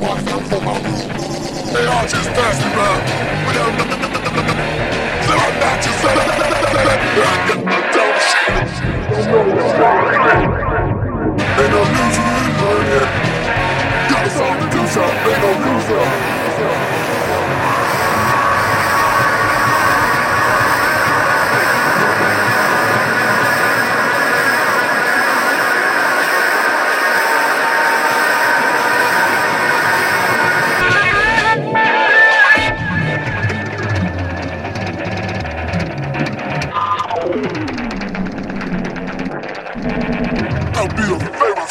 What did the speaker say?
my room. They all just passing by.